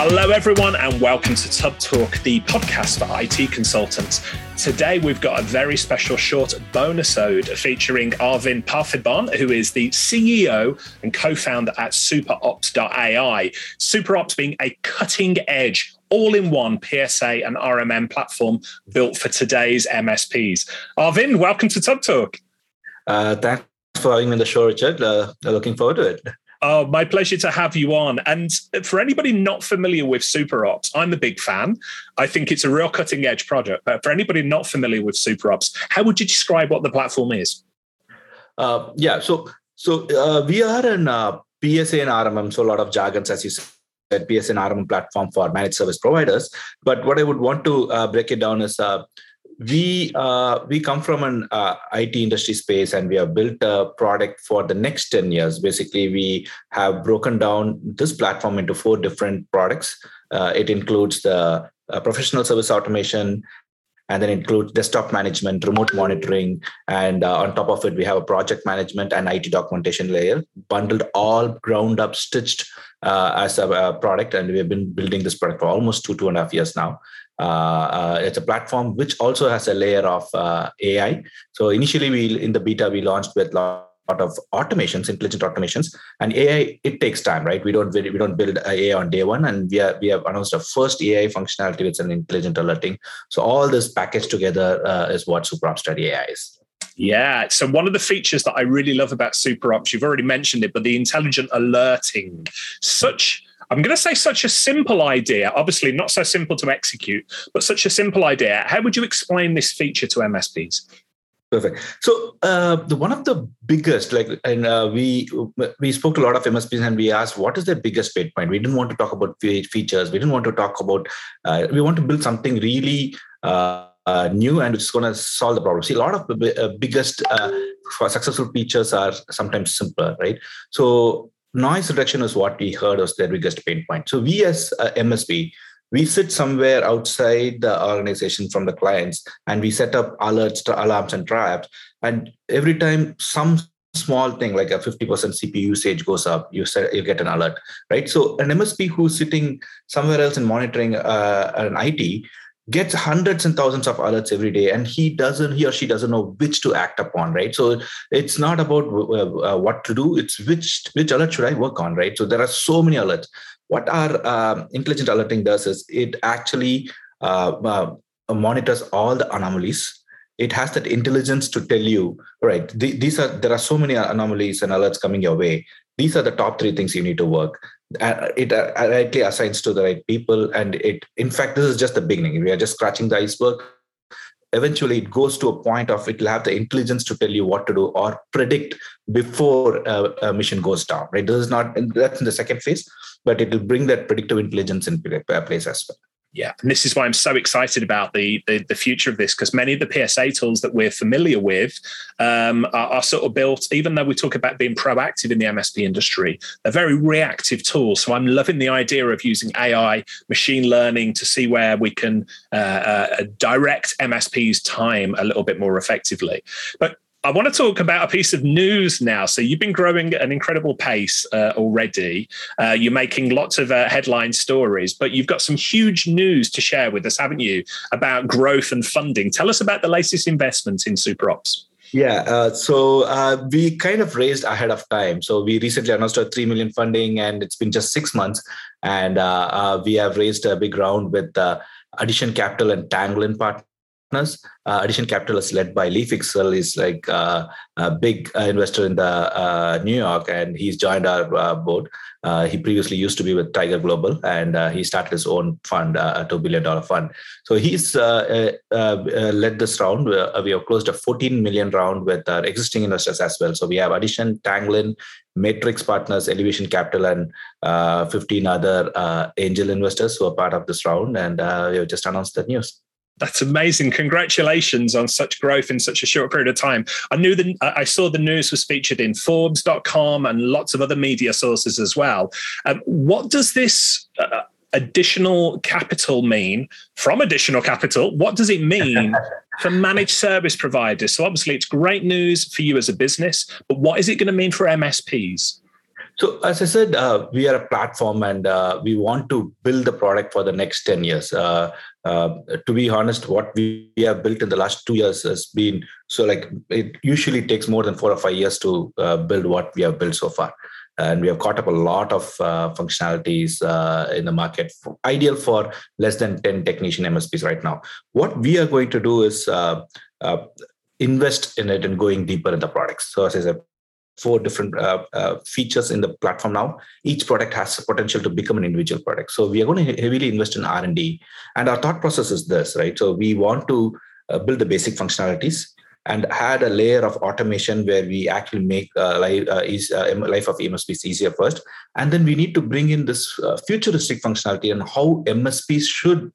Hello, everyone, and welcome to Tubb Talk, the podcast for IT consultants. Today, we've got a very special short bonus ode featuring Arvind Parthiban, who is the CEO and co founder at SuperOps.ai. SuperOps being a cutting edge all in one PSA and RMM platform built for today's MSPs. Arvind, welcome to Tubb Talk. Uh, thanks for having me on the show, Richard. Uh, looking forward to it. Oh, my pleasure to have you on. And for anybody not familiar with SuperOps, I'm a big fan. I think it's a real cutting edge project. But for anybody not familiar with SuperOps, how would you describe what the platform is? Uh, yeah, so so uh, we are an uh, PSA and RMM, so a lot of jargons, as you said, PSA and RMM platform for managed service providers. But what I would want to uh, break it down is uh, we uh, we come from an uh, IT industry space and we have built a product for the next 10 years. Basically, we have broken down this platform into four different products. Uh, it includes the uh, professional service automation, and then includes desktop management, remote monitoring, and uh, on top of it, we have a project management and IT documentation layer bundled all ground up, stitched uh, as a, a, product. And we have been building this product for almost two, two and a half years now. Uh, uh, it's a platform which also has a layer of uh, AI. So initially, we in the beta we launched with a lot of automations, intelligent automations, and AI. It takes time, right? We don't we don't build AI on day one, and we are, we have announced a first AI functionality with an intelligent alerting. So all this packaged together uh, is what SuperOps Study AI is. Yeah. So one of the features that I really love about SuperOps, you've already mentioned it, but the intelligent alerting, such I'm going to say such a simple idea, obviously not so simple to execute, but such a simple idea. How would you explain this feature to MSPs? Perfect. So uh, the one of the biggest, like, and uh, we we spoke to a lot of MSPs and we asked what is their biggest pain point. We didn't want to talk about features. We didn't want to talk about. Uh, we want to build something really uh, uh, new and it's going to solve the problem. See, a lot of the uh, biggest successful features are sometimes simpler, right? So noise reduction is what we heard was their biggest pain point. So we as MSP, we sit somewhere outside the organization from the clients and we set up alerts, alarms, and traps. And every time some small thing like a 50% CPU usage goes up, you set, you get an alert, right? So an MSP who's sitting somewhere else and monitoring uh, an IT gets hundreds and thousands of alerts every day and he doesn't he or she doesn't know which to act upon right? So it's not about uh, uh, what to do it's which which alert should i work on right? So there are so many alerts. What our um, intelligent alerting does is it actually uh, uh monitors all the anomalies. It has that intelligence to tell you right th- these are there are so many anomalies and alerts coming your way. These are the top three things you need to work it uh, rightly assigns to the right people and it in fact this is just the beginning. We are just scratching the iceberg eventually it goes to a point of it will have the intelligence to tell you what to do or predict before uh, a mission goes down right? This is not that's in the second phase but it will bring that predictive intelligence in place as well yeah, and this is why I'm so excited about the the, the future of this because many of the PSA tools that we're familiar with um, are, are, sort of built. Even though we talk about being proactive in the MSP industry, they're very reactive tools. So I'm loving the idea of using AI, machine learning to see where we can uh, uh, direct MSP's time a little bit more effectively. But I want to talk about a piece of news now. So you've been growing at an incredible pace uh, already. Uh, you're making lots of uh, headline stories, but you've got some huge news to share with us, haven't you, about growth and funding? Tell us about the latest investment in SuperOps. Yeah, uh, so uh, we kind of raised ahead of time. So we recently announced a three million funding, and it's been just six months, and uh, we have raised a big round with Addition Capital and Tanglin Partners partners. Uh, Addition Capital is led by Lee Fixel. He's like uh, a big uh, investor in the uh, New York, and he's joined our uh, board. Uh, he previously used to be with Tiger Global, and he started his own fund, a two billion dollar fund. So he's led this round. we have closed a 14 million round with our existing investors as well. So we have Addition, Tanglin, Matrix Partners, Elevation Capital, and 15 other angel investors who are part of this round. And we have just announced the news. That's amazing. Congratulations on such growth in such a short period of time. I knew that I saw the news was featured in Forbes.com and lots of other media sources as well. Um, what does this uh, additional capital mean from additional capital? What does it mean for managed service providers? So, obviously, it's great news for you as a business, but what is it going to mean for MSPs? So, as I said, uh, we are a platform and uh, we want to build the product for the next 10 years. Uh, uh, to be honest, what we have built in the last two years has been so like it usually takes more than four or five years to uh, build what we have built so far. And we have caught up a lot of uh, functionalities in the market, ideal for less than 10 technician MSPs right now. What we are going to do is invest in it and going deeper in the products. So, as I said, four different uh, uh, features in the platform now each product has the potential to become an individual product so we are going to heavily invest in r&d and our thought process is this right so we want to uh, build the basic functionalities and add a layer of automation where we actually make uh, life, uh, is, life of MSPs easier first. And then we need to bring in this futuristic functionality and how MSPs should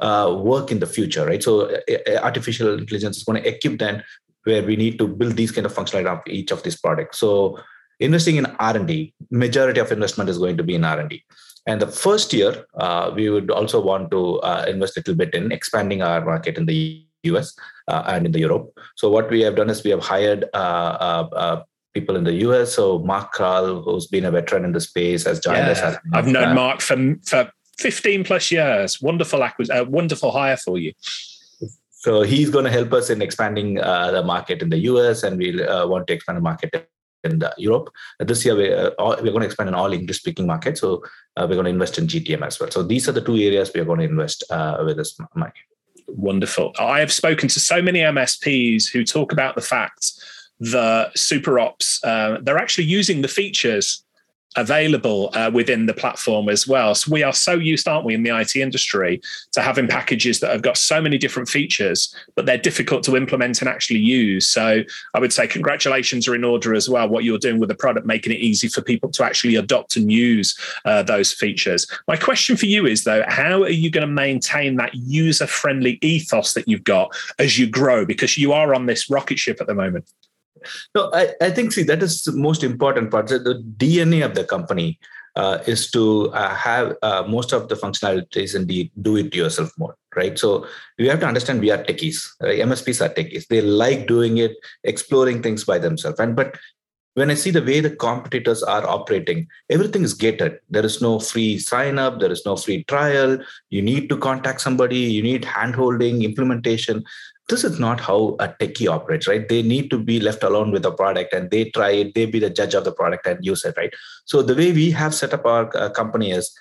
uh, work in the future, right? So uh, artificial intelligence is going to equip them where we need to build these kind of functionality of each of these products. So investing in R&D, majority of investment is going to be in R&D. And the first year, uh, we would also want to uh, invest a little bit in expanding our market in the US uh, and in the Europe. So what we have done is we have hired uh, uh, uh, people in the US. So Mark Kral, who's been a veteran in the space, has joined yeah, us. I've known Mark for, for 15 plus years. Wonderful acquisition, wonderful hire for you. So he's going to help us in expanding uh, the market in the US, and we uh, want to expand the market in the Europe. This year, we're, uh, we're going to expand in all English speaking markets. So uh, we're going to invest in GTM as well. So these are the two areas we are going to invest uh, with this market. Wonderful. I have spoken to so many MSPs who talk about the fact that super ops, uh, they're actually using the features available uh, within the platform as well. So we are so used, aren't we, in the IT industry, to having packages that have got so many different features, but they're difficult to implement and actually use. So I would say congratulations are in order as well. What you're doing with the product, making it easy for people to actually adopt and use uh, those features. My question for you is though, how are you going to maintain that user-friendly ethos that you've got as you grow? Because you are on this rocket ship at the moment. No, I, I think see that is the most important part. The DNA of the company uh, is to uh, have uh, most of the functionalities in the do-it-yourself mode, right? So you have to understand we are techies. Right? MSPs are techies. They like doing it, exploring things by themselves. And but when I see the way the competitors are operating, everything is gated. There is no free sign up. There is no free trial. You need to contact somebody. You need hand holding, implementation this is not how a techie operates, right? They need to be left alone with the product and they try it, they be the judge of the product and use it, right? So the way we have set up our uh, company is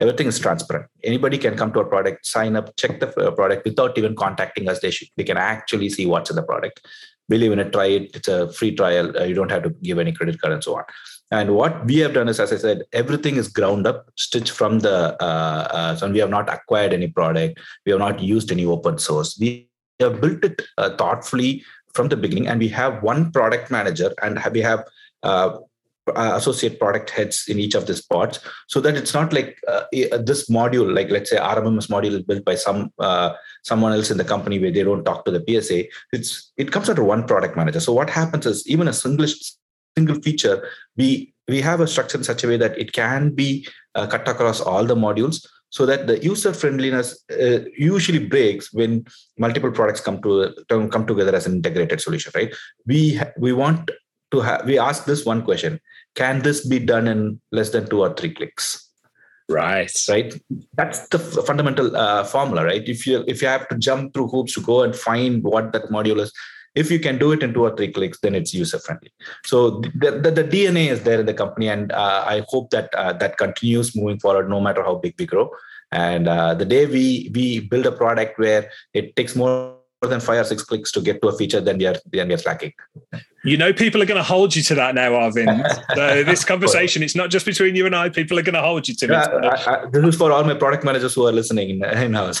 everything is transparent. Anybody can come to our product, sign up, check the uh, product without even contacting us. They should, they can actually see what's in the product. Believe in it, try it. It's a free trial. Uh, you don't have to give any credit card and so on. And what we have done is, as I said, everything is ground up, stitched from the. Uh, uh, so we have not acquired any product. We have not used any open source. We have built it uh, thoughtfully from the beginning. And we have one product manager and we have uh, uh, associate product heads in each of these pods. So that it's not like uh, this module like let's say rmms module is built by some uh, someone else in the company where they don't talk to the psa it's it comes under one product manager. So what happens is even a single single feature we we have a structure in such a way that it can be uh, cut across all the modules so that the user friendliness uh, usually breaks when multiple products come to come together as an integrated solution right? We we want to have we ask this one question can this be done in less than two or three clicks? Right. Right? That's the fundamental uh, formula right? If you if you have to jump through hoops to go and find what that module is if you can do it in two or three clicks then it's user friendly. So the, the, the, dna is there in the company and uh, i hope that uh, that continues moving forward no matter how big we grow and uh, the day we we build a product where it takes more than five or six clicks to get to a feature, then we are then we are slacking. You know, people are going to hold you to that now, Arvind. so this conversation, it's not just between you and I. People are going to hold you to yeah, it. I, I, this is for all my product managers who are listening in house.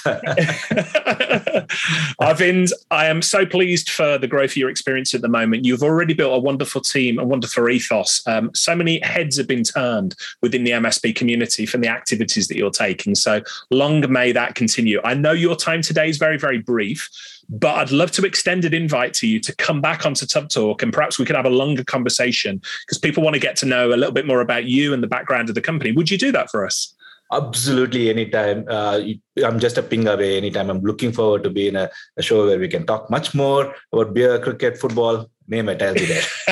Arvind, I am so pleased for the growth of your experience at the moment. You've already built a wonderful team, a wonderful ethos. Um, so many heads have been turned within the MSP community from the activities that you're taking. So long may that continue. I know your time today is very, very brief. But I'd love to extend an invite to you to come back onto Tubb Talk and perhaps we could have a longer conversation because people want to get to know a little bit more about you and the background of the company. Would you do that for us? Absolutely, anytime. Uh, I'm just a ping away anytime. I'm looking forward to being a, a show where we can talk much more about beer, cricket, football, name it, I'll be there.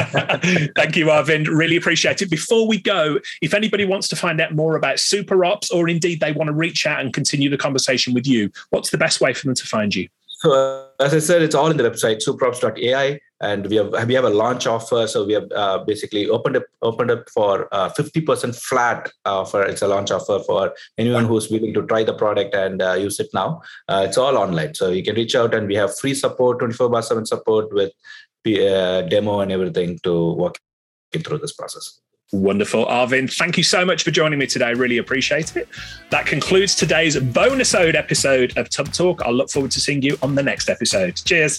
Thank you, Arvind. Really appreciate it. Before we go, if anybody wants to find out more about Super Ops or indeed they want to reach out and continue the conversation with you, what's the best way for them to find you? So, as I said, it's all in the website, superops.ai, and we have we have a launch offer. So we have uh, basically opened up opened up for uh, fifty percent flat offer. It's a launch offer for anyone who's willing to try the product and uh, use it now. Uh, it's all online, so you can reach out, and we have free support, twenty four by seven support with uh, demo and everything to walk you through this process. Wonderful. Arvind, thank you so much for joining me today. Really appreciate it. That concludes today's bonus ode episode of Tubb Talk. I'll look forward to seeing you on the next episode. Cheers.